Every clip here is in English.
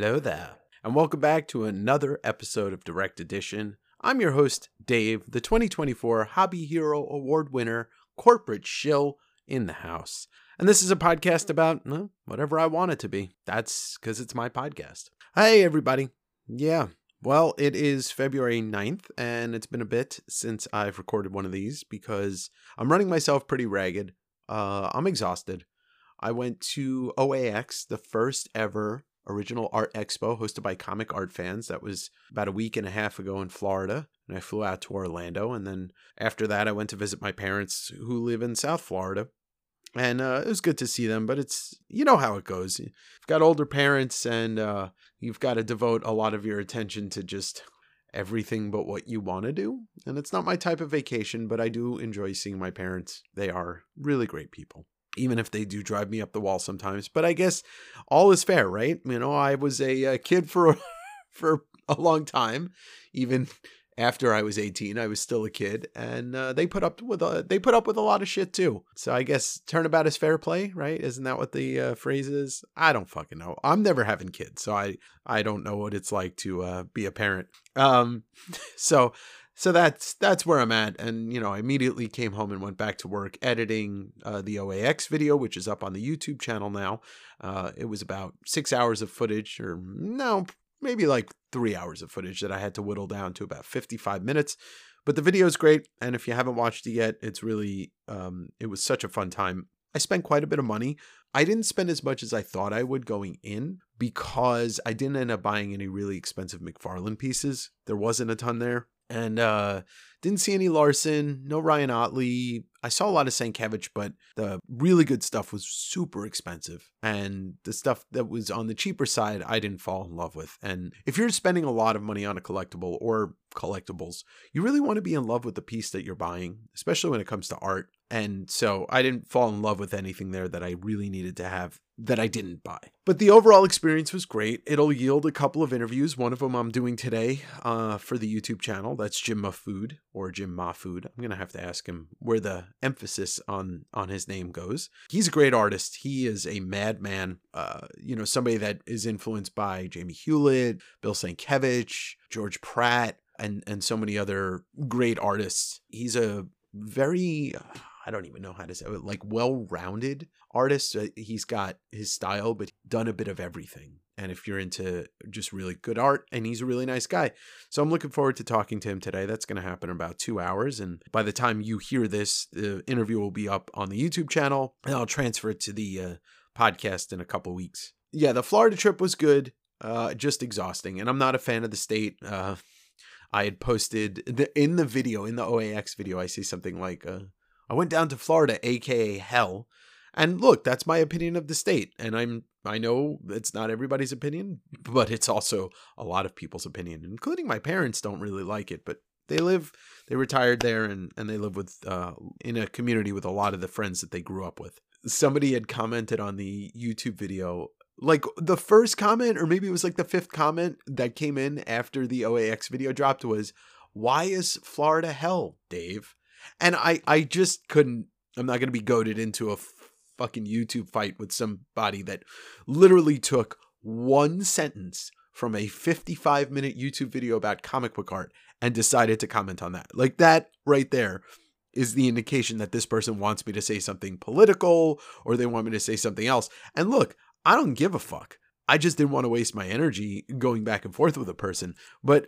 Hello there, and welcome back to another episode of Direct Edition. I'm your host, Dave, the 2024 Hobby Hero Award winner, corporate shill in the house. And this is a podcast about well, whatever I want it to be. That's because it's my podcast. Hey, everybody. Yeah, well, it is February 9th, and it's been a bit since I've recorded one of these because I'm running myself pretty ragged. Uh, I'm exhausted. I went to OAX, the first ever original art expo hosted by comic art fans. That was about a week and a half ago in Florida. And I flew out to Orlando. And then after that, I went to visit my parents who live in South Florida. And uh, it was good to see them, but it's, you know how it goes. You've got older parents and uh, you've got to devote a lot of your attention to just everything but what you want to do. And it's not my type of vacation, but I do enjoy seeing my parents. They are really great people even if they do drive me up the wall sometimes. But I guess all is fair, right? You know, I was a, a kid for for a long time, even after I was 18, I was still a kid, and uh, they put up with a they put up with a lot of shit too. So I guess turnabout is fair play, right? Isn't that what the uh, phrase is? I don't fucking know. I'm never having kids, so I I don't know what it's like to uh, be a parent. Um, so so that's that's where I'm at, and you know, I immediately came home and went back to work editing uh, the OAX video, which is up on the YouTube channel now. Uh, it was about six hours of footage, or no, maybe like three hours of footage that I had to whittle down to about 55 minutes. But the video is great, and if you haven't watched it yet, it's really um, it was such a fun time. I spent quite a bit of money. I didn't spend as much as I thought I would going in because I didn't end up buying any really expensive McFarlane pieces. There wasn't a ton there and uh didn't see any Larsen, no Ryan Ottley. I saw a lot of Sienkiewicz, but the really good stuff was super expensive. And the stuff that was on the cheaper side, I didn't fall in love with. And if you're spending a lot of money on a collectible or collectibles, you really want to be in love with the piece that you're buying, especially when it comes to art. And so I didn't fall in love with anything there that I really needed to have that I didn't buy. But the overall experience was great. It'll yield a couple of interviews. One of them I'm doing today uh, for the YouTube channel. That's Jim Mahfood or Jim Mahfood. I'm gonna have to ask him where the emphasis on on his name goes. He's a great artist. He is a madman. Uh, you know, somebody that is influenced by Jamie Hewlett, Bill Sienkiewicz, George Pratt, and and so many other great artists. He's a very I don't even know how to say it, like well-rounded artist. Uh, he's got his style, but done a bit of everything. And if you're into just really good art, and he's a really nice guy. So I'm looking forward to talking to him today. That's going to happen in about two hours. And by the time you hear this, the interview will be up on the YouTube channel, and I'll transfer it to the uh, podcast in a couple weeks. Yeah, the Florida trip was good, uh, just exhausting. And I'm not a fan of the state. Uh, I had posted the, in the video, in the OAX video, I see something like, uh, I went down to Florida, aka hell. And look, that's my opinion of the state. And I'm I know it's not everybody's opinion, but it's also a lot of people's opinion, including my parents don't really like it, but they live they retired there and and they live with uh in a community with a lot of the friends that they grew up with. Somebody had commented on the YouTube video like the first comment or maybe it was like the fifth comment that came in after the OAX video dropped was why is Florida hell, Dave? And I, I just couldn't, I'm not going to be goaded into a fucking YouTube fight with somebody that literally took one sentence from a 55 minute YouTube video about comic book art and decided to comment on that. Like that right there is the indication that this person wants me to say something political or they want me to say something else. And look, I don't give a fuck. I just didn't want to waste my energy going back and forth with a person. But,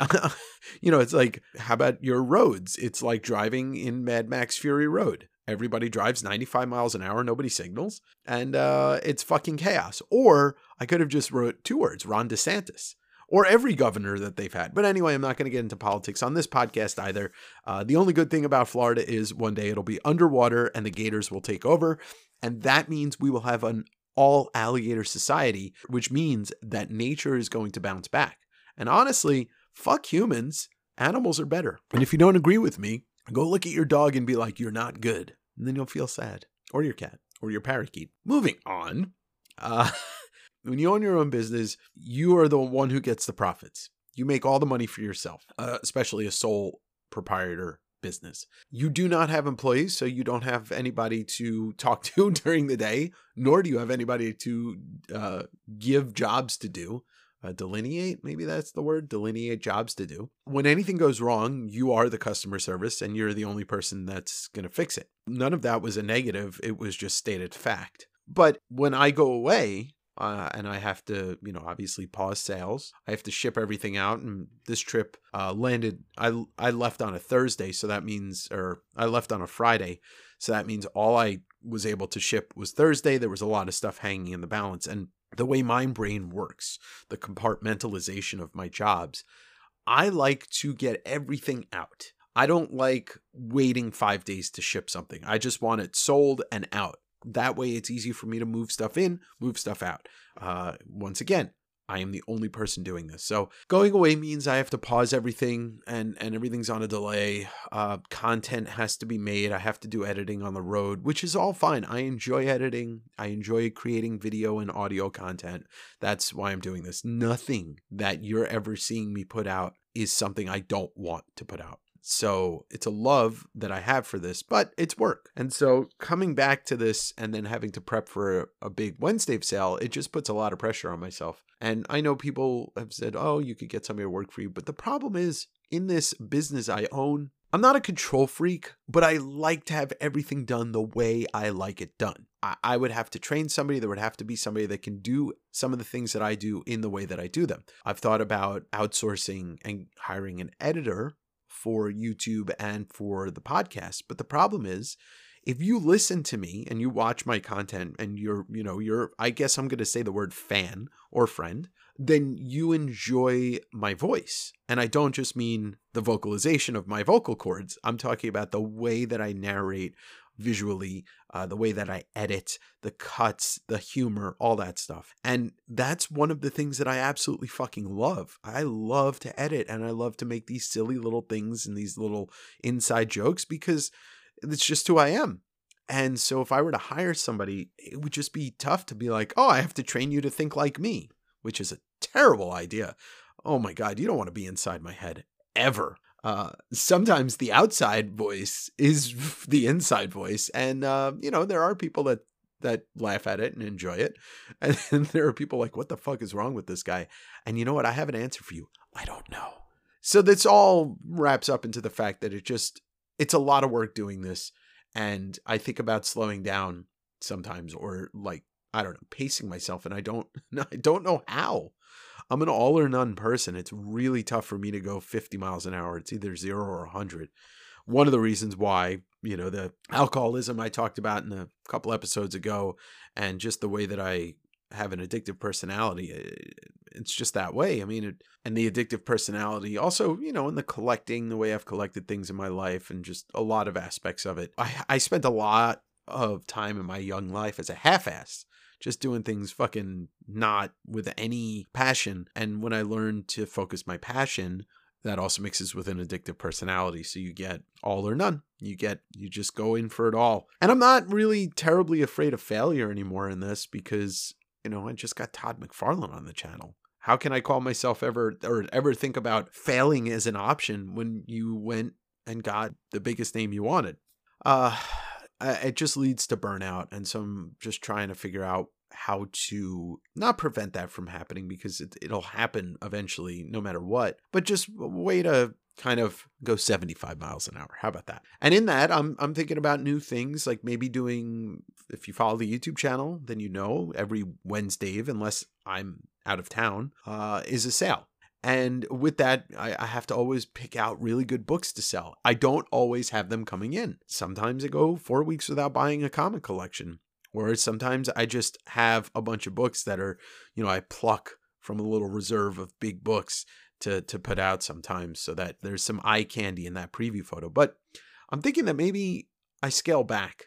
you know, it's like, how about your roads? It's like driving in Mad Max Fury Road. Everybody drives 95 miles an hour, nobody signals, and uh, it's fucking chaos. Or I could have just wrote two words Ron DeSantis or every governor that they've had. But anyway, I'm not going to get into politics on this podcast either. Uh, the only good thing about Florida is one day it'll be underwater and the gators will take over. And that means we will have an all alligator society, which means that nature is going to bounce back. And honestly, fuck humans. Animals are better. And if you don't agree with me, go look at your dog and be like, you're not good. And then you'll feel sad. Or your cat. Or your parakeet. Moving on. Uh, when you own your own business, you are the one who gets the profits. You make all the money for yourself, uh, especially a sole proprietor business. You do not have employees, so you don't have anybody to talk to during the day, nor do you have anybody to uh, give jobs to do. uh, delineate, maybe that's the word, delineate jobs to do. When anything goes wrong, you are the customer service and you're the only person that's going to fix it. None of that was a negative, it was just stated fact. But when I go away, uh, and I have to, you know, obviously pause sales. I have to ship everything out, and this trip uh, landed. I I left on a Thursday, so that means, or I left on a Friday, so that means all I was able to ship was Thursday. There was a lot of stuff hanging in the balance, and the way my brain works, the compartmentalization of my jobs, I like to get everything out. I don't like waiting five days to ship something. I just want it sold and out. That way, it's easy for me to move stuff in, move stuff out. Uh, once again, I am the only person doing this. So going away means I have to pause everything and and everything's on a delay. Uh, content has to be made. I have to do editing on the road, which is all fine. I enjoy editing. I enjoy creating video and audio content. That's why I'm doing this. Nothing that you're ever seeing me put out is something I don't want to put out. So it's a love that I have for this, but it's work. And so coming back to this and then having to prep for a, big Wednesday sale, it just puts a lot of pressure on myself. And I know people have said, oh, you could get somebody to work for you. But the problem is, in this business I own, I'm not a control freak, but I like to have everything done the way I like it done. I, I would have to train somebody. There would have to be somebody that can do some of the things that I do in the way that I do them. I've thought about outsourcing and hiring an editor for YouTube and for the podcast. But the problem is, if you listen to me and you watch my content and you're, you know, you're, I guess I'm going to say the word fan or friend, then you enjoy my voice. And I don't just mean the vocalization of my vocal cords, I'm talking about the way that I narrate visually, uh, the way that I edit, the cuts, the humor, all that stuff. And that's one of the things that I absolutely fucking love. I love to edit and I love to make these silly little things and these little inside jokes because it's just who I am. And so if I were to hire somebody, it would just be tough to be like, oh, I have to train you to think like me, which is a terrible idea. Oh my God, you don't want to be inside my head ever uh, sometimes the outside voice is the inside voice, and uh, you know there are people that that laugh at it and enjoy it, and then there are people like, "What the fuck is wrong with this guy?" And you know what? I have an answer for you. I don't know. So this all wraps up into the fact that it just it's a lot of work doing this, and I think about slowing down sometimes, or like I don't know, pacing myself, and I don't I don't know how. I'm an all or none person. It's really tough for me to go 50 miles an hour. It's either zero or 100. One of the reasons why, you know, the alcoholism I talked about in a couple episodes ago, and just the way that I have an addictive personality, eh, it's just that way. I mean, it, and the addictive personality also, you know, in the collecting, the way I've collected things in my life, and just a lot of aspects of it. I, I spent a lot of time in my young life as a half ass just doing things fucking not with any passion. And when I learned to focus my passion, that also mixes with an addictive personality. So you get all or none. You get, you just go in for it all. And I'm not really terribly afraid of failure anymore in this because, you know, I just got Todd McFarlane on the channel. How can I call myself ever or ever think about failing as an option when you went and got the biggest name you wanted? Uh, it just leads to burnout. And so I'm just trying to figure out how to not prevent that from happening because it, it'll happen eventually no matter what, but just a way to kind of go 75 miles an hour. How about that? And in that, I'm I'm thinking about new things like maybe doing if you follow the YouTube channel, then you know every Wednesday, unless I'm out of town, uh, is a sale. And with that, I, I, have to always pick out really good books to sell. I don't always have them coming in. Sometimes I go four weeks without buying a comic collection. Or sometimes I just have a bunch of books that are, you know, I pluck from a little reserve of big books to to put out sometimes so that there's some eye candy in that preview photo. But I'm thinking that maybe I scale back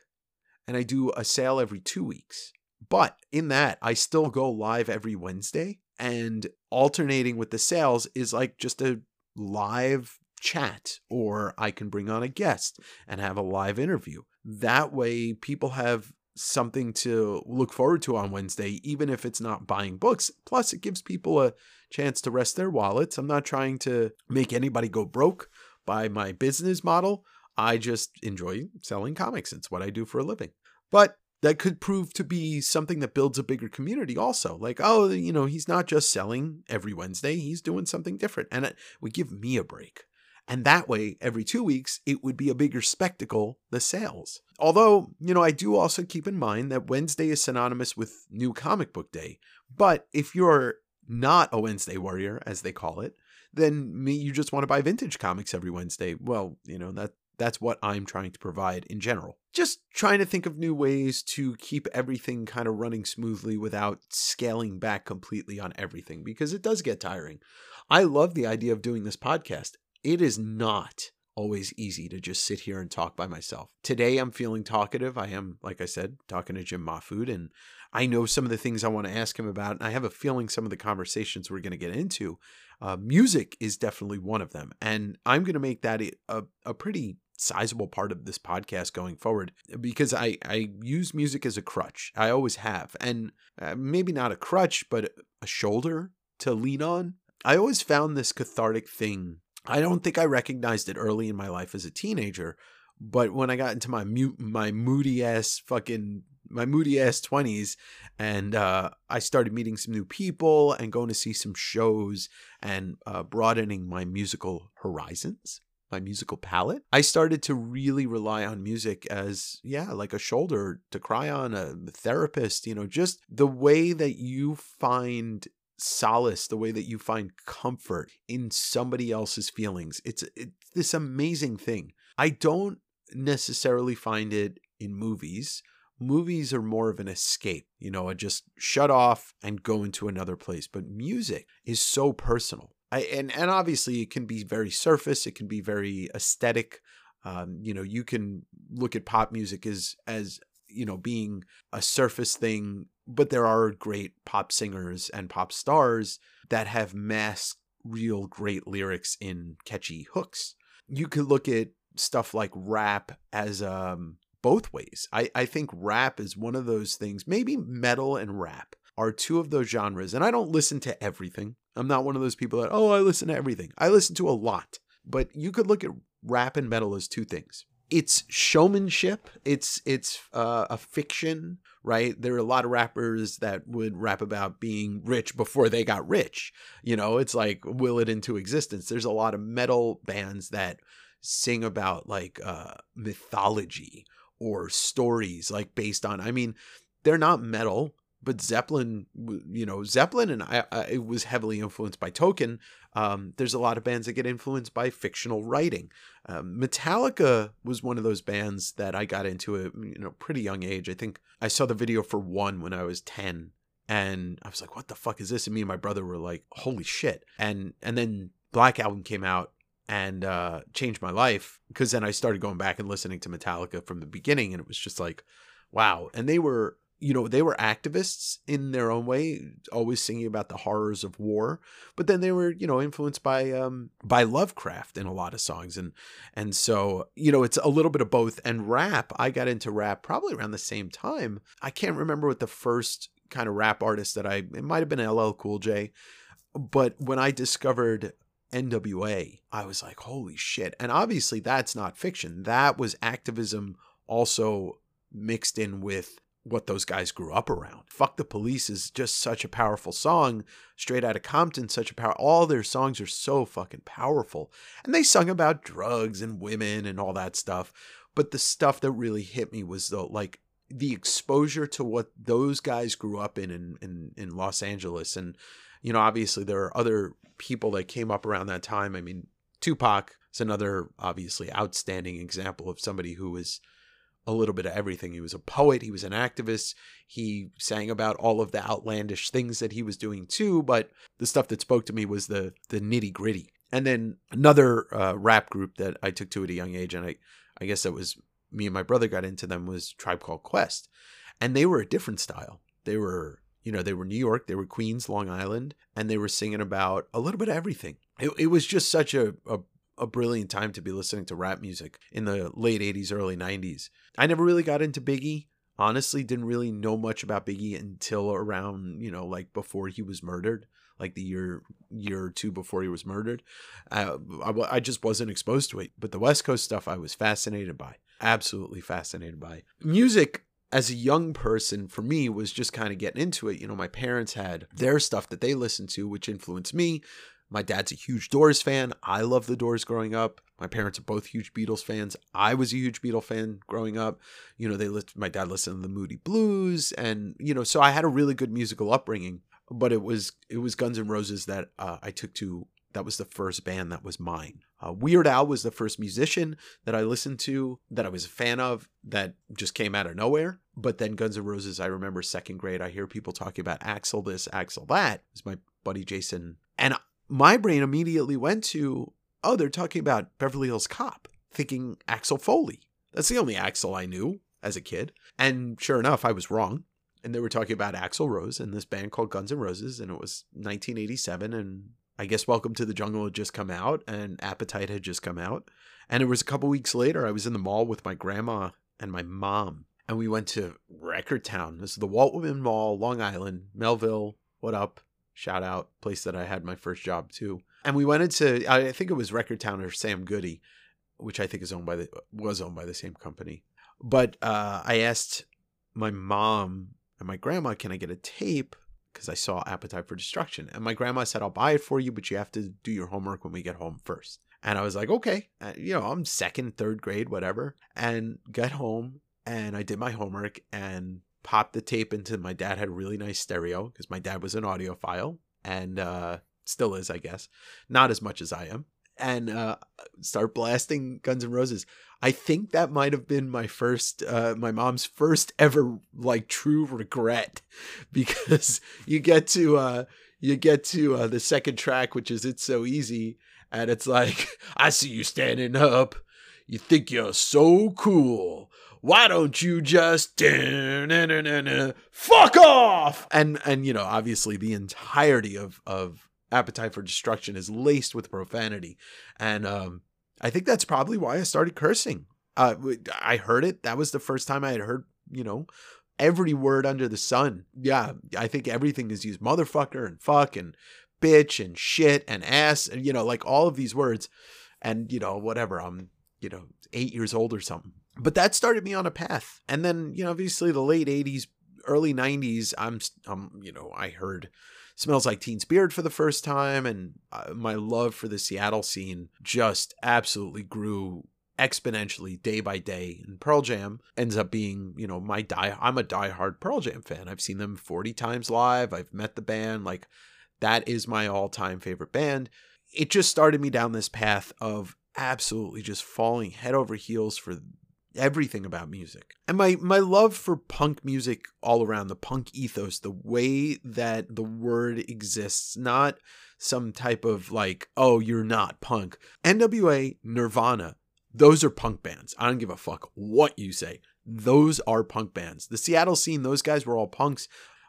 and I do a sale every 2 weeks. But in that, I still go live every Wednesday and alternating with the sales is like just a live chat or I can bring on a guest and have a live interview. That way people have something to look forward to on Wednesday, even if it's not buying books. Plus, it gives people a chance to rest their wallets. I'm not trying to make anybody go broke by my business model. I just enjoy selling comics. It's what I do for a living. But that could prove to be something that builds a bigger community also. Like oh you know he's not just selling every wednesday he's doing something different. And it would give me a break. And that way every two weeks it would be a bigger spectacle the sales. Although you know i do also keep in mind that wednesday is synonymous with new comic book day. But if you're not a wednesday warrior as they call it then you just want to buy vintage comics every wednesday. Well you know that that's what I'm trying to provide in general. Just trying to think of new ways to keep everything kind of running smoothly without scaling back completely on everything because it does get tiring. I love the idea of doing this podcast. It is not always easy to just sit here and talk by myself. Today I'm feeling talkative. I am, like I said, talking to Jim Mahfood, and I know some of the things I want to ask him about. And I have a feeling some of the conversations we're going to get into, uh, music is definitely one of them. And I'm going to make that a, a pretty sizable part of this podcast going forward because I, I use music as a crutch. I always have. And uh, maybe not a crutch, but a shoulder to lean on. I always found this cathartic thing. I don't think I recognized it early in my life as a teenager, but when I got into my mute, my moody ass fucking my moody ass 20s and uh, i started meeting some new people and going to see some shows and uh, broadening my musical horizons my musical palette, I started to really rely on music as, yeah, like a shoulder to cry on, a therapist, you know, just the way that you find solace, the way that you find comfort in somebody else's feelings. It's, it's this amazing thing. I don't necessarily find it in movies. Movies are more of an escape, you know, I just shut off and go into another place. But music is so personal. I, and and obviously it can be very surface. It can be very aesthetic. Um, you know, you can look at pop music as as you know being a surface thing, but there are great pop singers and pop stars that have masked real great lyrics in catchy hooks. You could look at stuff like rap as um both ways. I, I think rap is one of those things, maybe metal and rap are two of those genres. And I don't listen to everything. I'm not one of those people that, oh, I listen to everything. I listen to a lot. But you could look at rap and metal as two things. It's showmanship. It's it's uh, a fiction, right? There are a lot of rappers that would rap about being rich before they got rich. You know, it's like will it into existence. There's a lot of metal bands that sing about like uh, mythology or stories, like based on. I mean, they're not metal but Zeppelin, you know, Zeppelin and I, I it was heavily influenced by Tolkien. Um, there's a lot of bands that get influenced by fictional writing. Um, Metallica was one of those bands that I got into at you know pretty young age. I think I saw the video for one when I was ten, and I was like, "What the fuck is this?" And me and my brother were like, "Holy shit!" And and then Black Album came out and uh, changed my life because then I started going back and listening to Metallica from the beginning, and it was just like, wow. And they were you know, they were activists in their own way, always singing about the horrors of war. But then they were, you know, influenced by um, by Lovecraft in a lot of songs, and and so you know, it's a little bit of both. And rap, I got into rap probably around the same time. I can't remember what the first kind of rap artist that I it might have been LL Cool J, but when I discovered NWA, I was like, holy shit! And obviously, that's not fiction. That was activism also mixed in with what those guys grew up around. Fuck the Police is just such a powerful song. Straight out of Compton, such a power. All their songs are so fucking powerful. And they sung about drugs and women and all that stuff. But the stuff that really hit me was the like the exposure to what those guys grew up in in, in, in Los Angeles. And, you know, obviously there are other people that came up around that time. I mean, Tupac is another obviously outstanding example of somebody who was a little bit of everything. He was a poet, he was an activist, he sang about all of the outlandish things that he was doing too, but the stuff that spoke to me was the the nitty-gritty. And then another uh, rap group that I took to at a young age and I I guess that was me and my brother got into them was Tribe Called Quest. And they were a different style. They were you know, they were New York, they were Queens, Long Island, and they were singing about a little bit of everything. It, it was just such a, a a brilliant time to be listening to rap music in the late 80s, early 90s. I never really got into Biggie. Honestly, didn't really know much about Biggie until around, you know, like before he was murdered, like the year year or two before he was murdered. Uh, I, I just wasn't exposed to it. But the West Coast stuff I was fascinated by, absolutely fascinated by. Music as a young person, for me, was just kind of getting into it. You know, my parents had their stuff that they listened to, which influenced me. My dad's a huge Doors fan. I love the Doors growing up. My parents are both huge Beatles fans. I was a huge Beatles fan growing up. You know, they list, my dad listened to the Moody Blues, and you know, so I had a really good musical upbringing. But it was it was Guns N' Roses that uh, I took to. That was the first band that was mine. Uh, Weird Al was the first musician that I listened to that I was a fan of that just came out of nowhere. But then Guns N' Roses, I remember second grade, I hear people talking about Axl this, Axl that. It was my buddy Jason. And my brain immediately went to, oh, they're talking about Beverly Hills Cop, thinking Axel Foley. That's the only Axel I knew as a kid. And sure enough, I was wrong. And they were talking about Axl Rose and this band called Guns N' Roses, and it was 1987. And I guess Welcome to the Jungle had just come out, and Appetite had just come out. And it was a couple weeks later, I was in the mall with my grandma and my mom, and we went to Record Town. This is the Walt Whitman Mall, Long Island, Melville. What up? Shout out, place that I had my first job too. And we went into, I think it was Record Town or Sam Goody, which I think is owned by the was owned by the same company. But uh, I asked my mom and my grandma, "Can I get a tape?" Because I saw Appetite for Destruction, and my grandma said, "I'll buy it for you, but you have to do your homework when we get home first. And I was like, "Okay," uh, you know, I'm second, third grade, whatever, and got home and I did my homework and popped the tape into my dad had really nice stereo because my dad was an audiophile and uh, still is, I guess, not as much as I am, and uh, start blasting Guns N' Roses. I think that might have been my first, uh, my mom's first ever like true regret because you get to uh, you get to uh, the second track, which is "It's So Easy," and it's like, "I see you standing up." You think you're so cool why don't you just fuck off? And and you know obviously the entirety of of appetite for destruction is laced with profanity. And um i think that's probably why i started cursing. Uh i heard it. That was the first time i had heard you know every word under the sun. Yeah i think everything is used motherfucker and fuck and bitch and shit and ass and you know like all of these words. And you know whatever i'm you know eight years old or something but that started me on a path. And then, you know, obviously the late 80s, early 90s, I'm, um, you know, I heard Smells Like Teen Spirit for the first time. And uh, my love for the Seattle scene just absolutely grew exponentially day by day. And Pearl Jam ends up being, you know, my die. I'm a diehard Pearl Jam fan. I've seen them 40 times live. I've met the band. Like, that is my all time favorite band. It just started me down this path of absolutely just falling head over heels for everything about music. And my my love for punk music all around the punk ethos, the way that the word exists, not some type of like, oh, you're not punk. NWA, Nirvana, those are punk bands. I don't give a fuck what you say. Those are punk bands. The Seattle scene, those guys were all punks.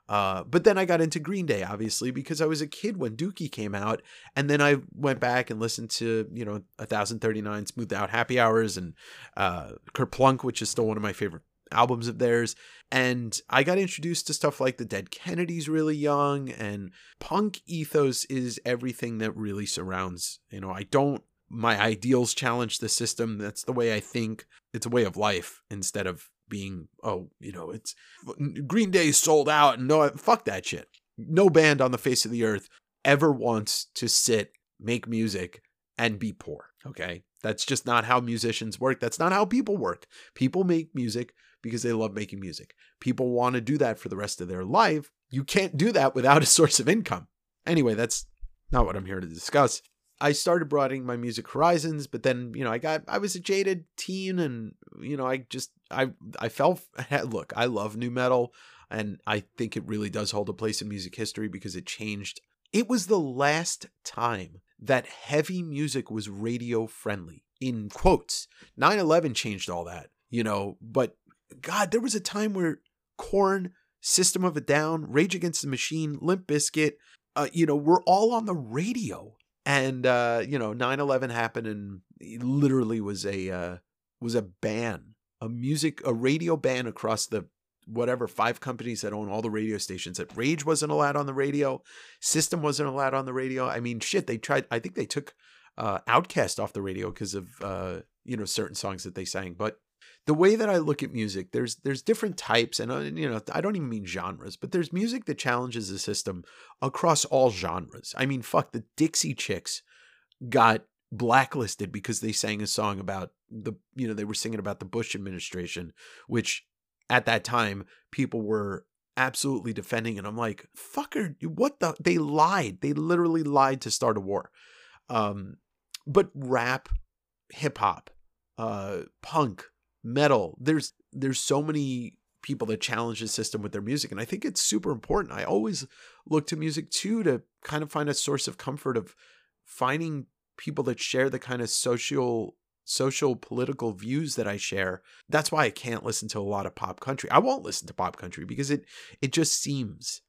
Uh, but then I got into Green Day, obviously, because I was a kid when Dookie came out. And then I went back and listened to, you know, 1039 Smoothed Out Slappy Hours and uh, Kerplunk, which is still one of my favorite albums of theirs. And I got introduced to stuff like the Dead Kennedys really young. And punk ethos is everything that really surrounds, you know, I don't, my ideals challenge the system. That's the way I think. It's a way of life instead of being oh you know it's green day sold out and no fuck that shit. No band on the face of the earth ever wants to sit make music and be poor okay? That's just not how musicians work. That's not how people work. People make music because they love making music. People want to do that for the rest of their life. You can't do that without a source of income. Anyway that's not what i'm here to discuss. I started broadening my music horizons, but then, you know, I got I was a jaded teen and you know, I just I I felt look, I love nu metal and I think it really does hold a place in music history because it changed. It was the last time that heavy music was radio friendly. In quotes. 9/11 changed all that, you know, but god, there was a time where Korn, System of a Down, Rage Against the Machine, Limp Bizkit, uh, you know, we're all on the radio and uh, you know 9-11 happened and literally was a uh, was a ban a music a radio ban across the whatever five companies that own all the radio stations that rage wasn't allowed on the radio system wasn't allowed on the radio i mean shit they tried i think they took uh OutKast off the radio because of uh you know certain songs that they sang but the way that I look at music, there's there's different types, and uh, you know I don't even mean genres, but there's music that challenges the system across all genres. I mean, fuck, the Dixie Chicks got blacklisted because they sang a song about the you know they were singing about the Bush administration, which at that time people were absolutely defending and I'm like, fucker, what the they lied. They literally lied to start a war. Um but rap, hip hop, uh punk, metal, there's there's so many people that challenge the system with their music and I think it's super important. I always look to music too to kind of find a source of comfort of finding people that share the kind of social social political views that I share. That's why I can't listen to a lot of pop country. I won't listen to pop country because it it just seems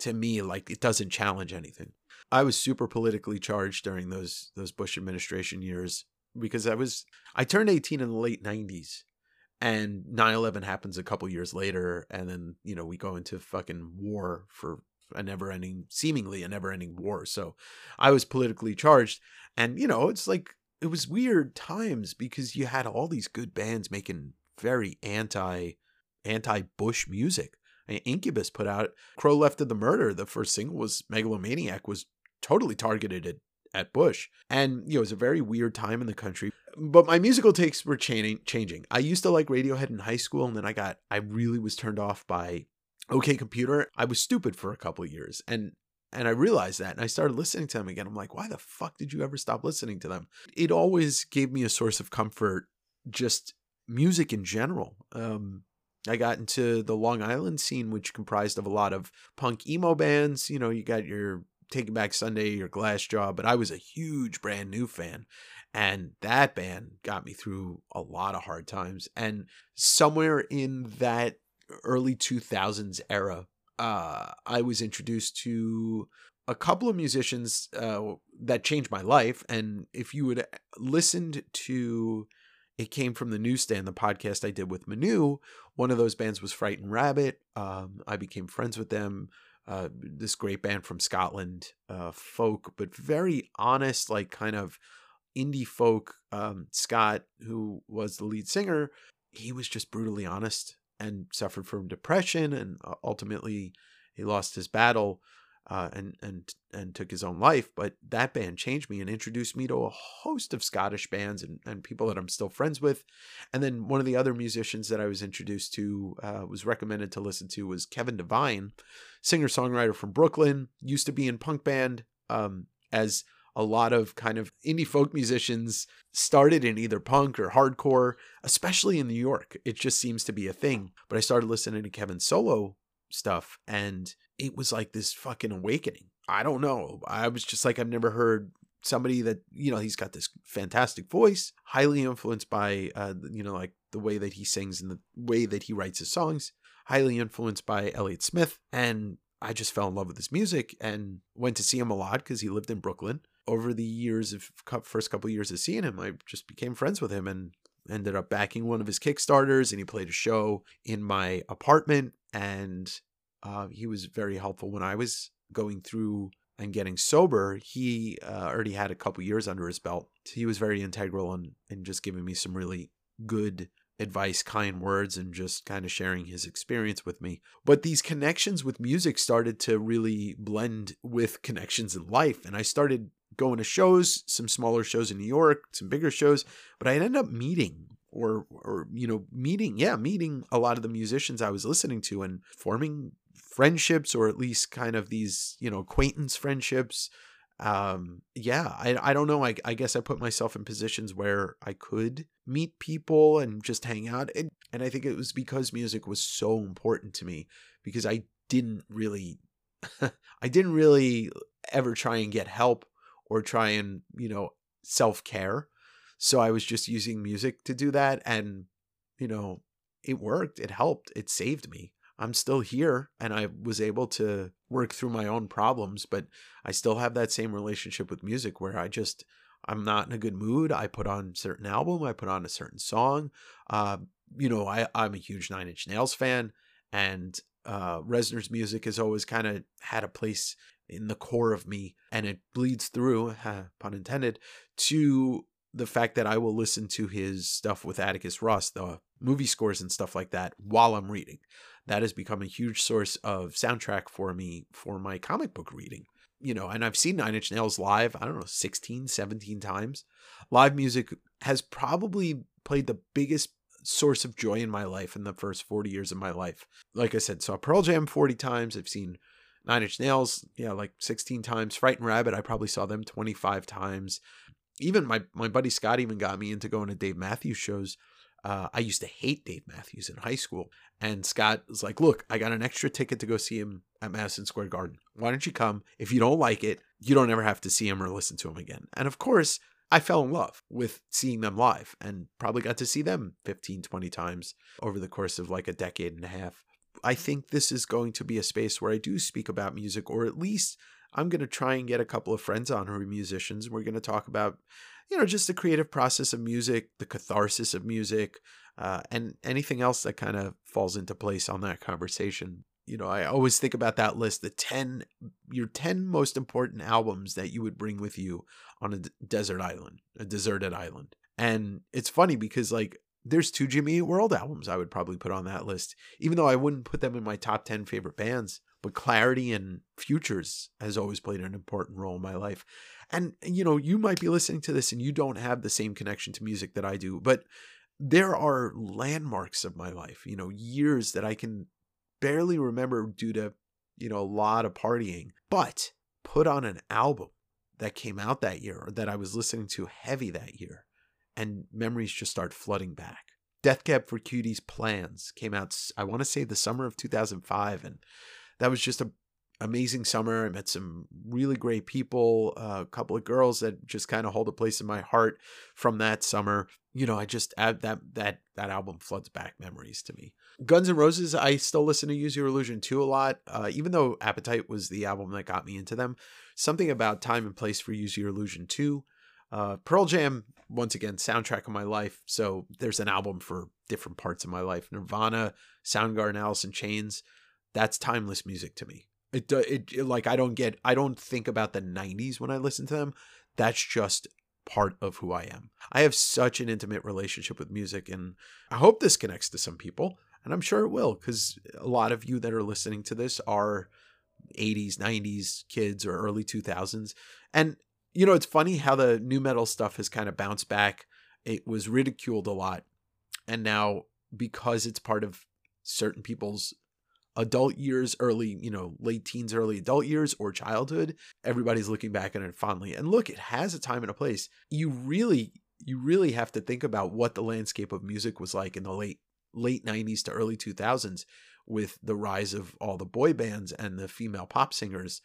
to me like it doesn't challenge anything. I was super politically charged during those those Bush administration years because I was I turned 18 in the late 90s and 9/11 happens a couple years later and then, you know, we go into fucking war for a never ending seemingly a never ending war. So I was politically charged and you know, it's like it was weird times because you had all these good bands making very anti anti Bush music. Incubus put out Crow Left of the Murder. The first single was Megalomaniac was totally targeted at, at Bush. And you know, it was a very weird time in the country. But my musical takes were changing changing. I used to like Radiohead in high school and then I got I really was turned off by OK Computer. I was stupid for a couple years. And and I realized that and I started listening to them again. I'm like, why the fuck did you ever stop listening to them? It always gave me a source of comfort, just music in general. Um, I got into the Long Island scene, which comprised of a lot of punk emo bands. You know, you got your Taking Back Sunday, your Glassjaw, but I was a huge brand new fan. And that band got me through a lot of hard times. And somewhere in that early 2000s era, uh, I was introduced to a couple of musicians uh, that changed my life. And if you had listened to it came from the newsstand, the podcast I did with Manu. One of those bands was Frightened Rabbit. Um, I became friends with them. Uh, this great band from Scotland, uh, folk, but very honest, like kind of indie folk. Um, Scott, who was the lead singer, he was just brutally honest and suffered from depression and uh, ultimately he lost his battle uh, and and and took his own life. But that band changed me and introduced me to a host of Scottish bands and, and people that I'm still friends with. And then one of the other musicians that I was introduced to uh, was recommended to listen to was Kevin Devine, singer songwriter from Brooklyn. Used to be in punk band. Um, as a lot of kind of indie folk musicians started in either punk or hardcore, especially in New York. It just seems to be a thing. But I started listening to Kevin's solo stuff and it was like this fucking awakening. I don't know. I was just like, I've never heard somebody that, you know, he's got this fantastic voice, highly influenced by, uh, you know, like the way that he sings and the way that he writes his songs, highly influenced by Elliott Smith. And I just fell in love with his music and went to see him a lot because he lived in Brooklyn over the years of first couple of years of seeing him, I just became friends with him and ended up backing one of his Kickstarters. And he played a show in my apartment, and uh, he was very helpful when I was going through and getting sober. He uh, already had a couple years under his belt. He was very integral in, in just giving me some really good advice, kind words, and just kind of sharing his experience with me. But these connections with music started to really blend with connections in life. And I started going to shows, some smaller shows in New York, some bigger shows, but I ended up meeting or or you know meeting yeah meeting a lot of the musicians I was listening to and forming friendships or at least kind of these you know acquaintance friendships. Um yeah i i don't know I, I guess i put myself in positions where i could meet people and just hang out and, and i think it was because music was so important to me because i didn't really i didn't really ever try and get help or try and, you know, self care. So I was just using music to do that. And, you know, it worked. It helped. It saved me. I'm still here and I was able to work through my own problems, but I still have that same relationship with music where I just, I'm not in a good mood. I put on a certain album, I put on a certain song. Uh, you know, I, I'm a huge Nine Inch Nails fan and uh, Reznor's music has always kind of had a place in the core of me and it bleeds through pun intended to the fact that i will listen to his stuff with atticus ross the movie scores and stuff like that while I'm reading. That has become a huge source of soundtrack for me for my comic book reading. You know, and I've seen Nine Inch Nails live, I don't know, 16, 17 times. Live music has probably played the biggest source of joy in my life in the first 40 years of my life. Like I said, saw Pearl Jam 40 times. I've seen Nine Inch Nails, yeah, like 16 times. Frightened Rabbit, I probably saw them 25 times. Even my, my buddy Scott even got me into going to Dave Matthews shows. Uh, I used to hate Dave Matthews in high school. And Scott was like, Look, I got an extra ticket to go see him at Madison Square Garden. Why don't you come? If you don't like it, you don't ever have to see him or listen to him again. And of course, I fell in love with seeing them live and probably got to see them 15, 20 times over the course of like a decade and a half. I think this is going to be a space where I do speak about music, or at least I'm going to try and get a couple of friends on who are musicians. We're going to talk about, you know, just the creative process of music, the catharsis of music, uh, and anything else that kind of falls into place on that conversation. You know, I always think about that list, the 10, your 10 most important albums that you would bring with you on a desert island, a deserted island. And it's funny because, like, there's two Jimmy Eat World albums I would probably put on that list, even though I wouldn't put them in my top 10 favorite bands. But Clarity and Futures has always played an important role in my life. And, you know, you might be listening to this and you don't have the same connection to music that I do, but there are landmarks of my life, you know, years that I can barely remember due to, you know, a lot of partying, but put on an album that came out that year or that I was listening to heavy that year and memories just start flooding back. Death Cab for Cutie's Plans came out, I want to say the summer of 2005. And that was just a amazing summer. I met some really great people, uh, a couple of girls that just kind of hold a place in my heart from that summer. You know, I just add that that that album floods back memories to me. Guns N' Roses, I still listen to Use Your Illusion 2 a lot, uh, even though Appetite was the album that got me into them. Something about time and place for Use Your Illusion 2. Uh, Pearl Jam, once again, soundtrack of my life. So there's an album for different parts of my life. Nirvana, Soundgarden, Alice in Chains. That's timeless music to me. It, it, it like I don't get I don't think about the 90s when I listen to them. That's just part of who I am. I have such an intimate relationship with music and I hope this connects to some people and I'm sure it will cuz a lot of you that are listening to this are 80s, 90s kids or early 2000s. And you know, it's funny how the nu metal stuff has kind of bounced back. It was ridiculed a lot. And now because it's part of certain people's adult years, early, you know, late teens, early adult years, or childhood, everybody's looking back on it fondly. And look, it has a time and a place. You really, you really have to think about what the landscape of music was like in the late late 90s to early 2000s with the rise of all the boy bands and the female pop singers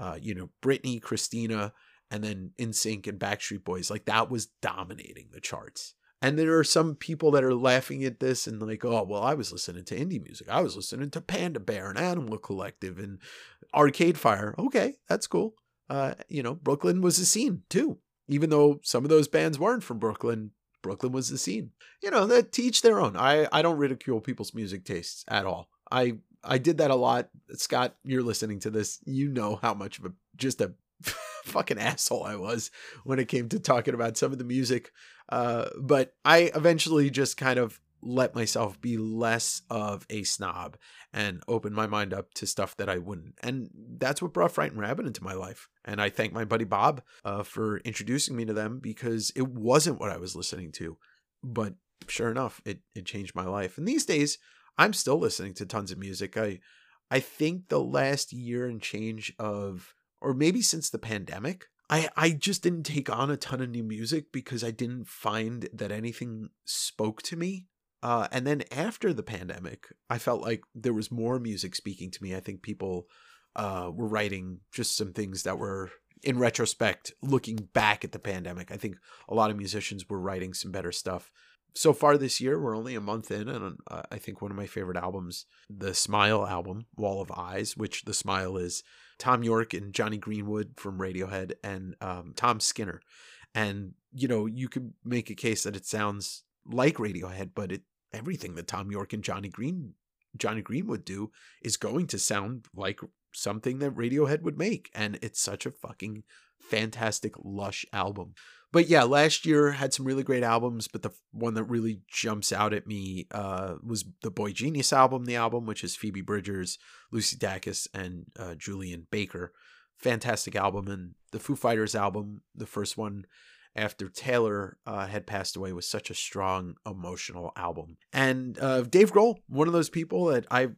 uh, you know britney christina and then NSYNC and backstreet boys like that was dominating the charts and there are some people that are laughing at this and like, oh, well, I was listening to indie music. I was listening to Panda Bear and Animal Collective and Arcade Fire. Okay, that's cool. Uh, you know, Brooklyn was a scene too. Even though some of those bands weren't from Brooklyn, Brooklyn was the scene. You know, that teach their own. I, I don't ridicule people's music tastes at all. I I did that a lot. Scott, you're listening to this. You know how much of a just a fucking asshole I was when it came to talking about some of the music. Uh, but I eventually just kind of let myself be less of a snob and open my mind up to stuff that I wouldn't. And that's what brought Frightened Rabbit into my life. And I thank my buddy Bob uh, for introducing me to them because it wasn't what I was listening to. But sure enough, it, it changed my life. And these days, I'm still listening to tons of music. I I think the last year and change of or maybe since the pandemic, I, I just didn't take on a ton of new music because I didn't find that anything spoke to me. Uh, and then after the pandemic, I felt like there was more music speaking to me. I think people uh, were writing just some things that were, in retrospect, looking back at the pandemic. I think a lot of musicians were writing some better stuff. So far this year, we're only a month in, and uh, I think one of my favorite albums, the Smile album, Wall of Eyes, which the Smile is Thom Yorke and Jonny Greenwood from Radiohead and um, Tom Skinner. And, you know, you could make a case that it sounds like Radiohead, but it everything that Thom Yorke and Jonny Green Jonny Greenwood do is going to sound like something that Radiohead would make. And it's such a fucking fantastic, lush album. But yeah, last year had some really great albums, but the one that really jumps out at me uh, was the boygenius album, the album, which is Phoebe Bridgers, Lucy Dacus, and uh, Julien Baker. Fantastic album. And the Foo Fighters album, the first one after Taylor uh, had passed away, was such a strong emotional album. And uh, Dave Grohl, one of those people that I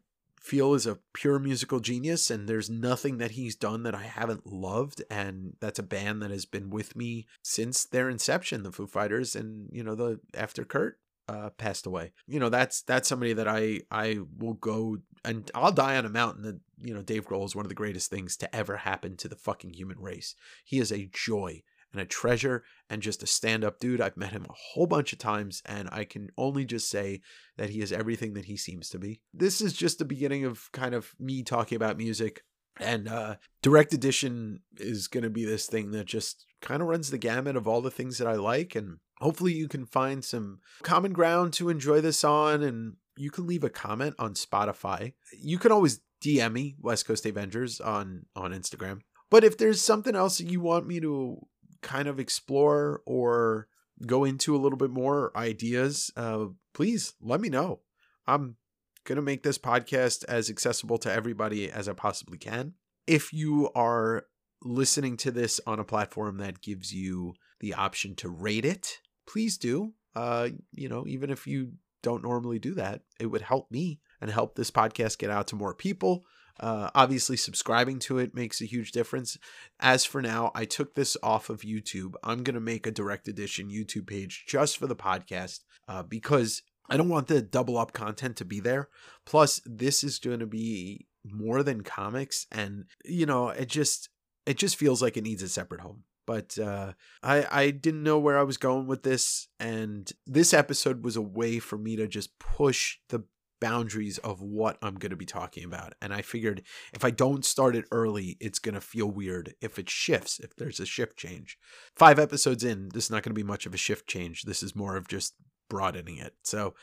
feel is a pure musical genius and there's nothing that he's done that I haven't loved and that's a band that has been with me since their inception the Foo Fighters and you know the after Kurt uh, passed away. You know that's that's somebody that I I will go and I'll die on a mountain that you know Dave Grohl is one of the greatest things to ever happen to the fucking human race. He is a joy and a treasure and just a stand up dude. I've met him a whole bunch of times, and I can only just say that he is everything that he seems to be. This is just the beginning of kind of me talking about music. And uh, direct edition is going to be this thing that just kind of runs the gamut of all the things that I like. And hopefully, you can find some common ground to enjoy this on. And you can leave a comment on Spotify. You can always DM me, West Coast Avengers, on, on Instagram. But if there's something else that you want me to kind of explore or go into a little bit more ideas, uh, please let me know. I'm going to make this podcast as accessible to everybody as I possibly can. If you are listening to this on a platform that gives you the option to rate it, please do. Uh, you know, even if you don't normally do that, it would help me and help this podcast get out to more people. Uh, obviously, subscribing to it makes a huge difference. As for now, I took this off of YouTube. I'm going to make a direct edition YouTube page just for the podcast uh, because I don't want the double up content to be there. Plus, this is going to be more than comics, and you know, it just it just feels like it needs a separate home. But uh, I I didn't know where I was going with this, and this episode was a way for me to just push the boundaries of what I'm going to be talking about. And I figured if I don't start it early, it's going to feel weird if it shifts, if there's a shift change. Five episodes in, this is not going to be much of a shift change. This is more of just broadening it. So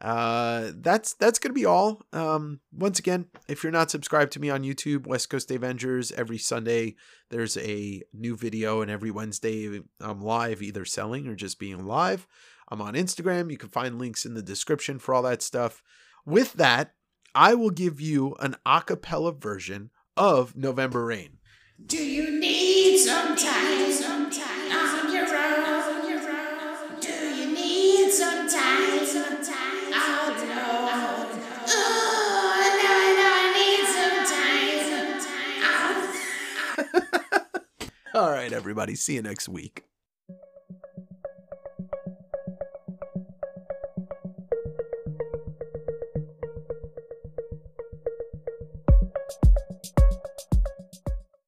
uh that's that's gonna be all um once again if you're not subscribed to me on youtube west coast avengers every sunday there's a new video and every wednesday i'm live either selling or just being live i'm on instagram you can find links in the description for all that stuff with that, I will give you an a cappella version of November Rain. Do you need some time, some time on your own? Do you need some time, some time out alone? Oh, now I know I need some time, some time out. All right, everybody. See you next week.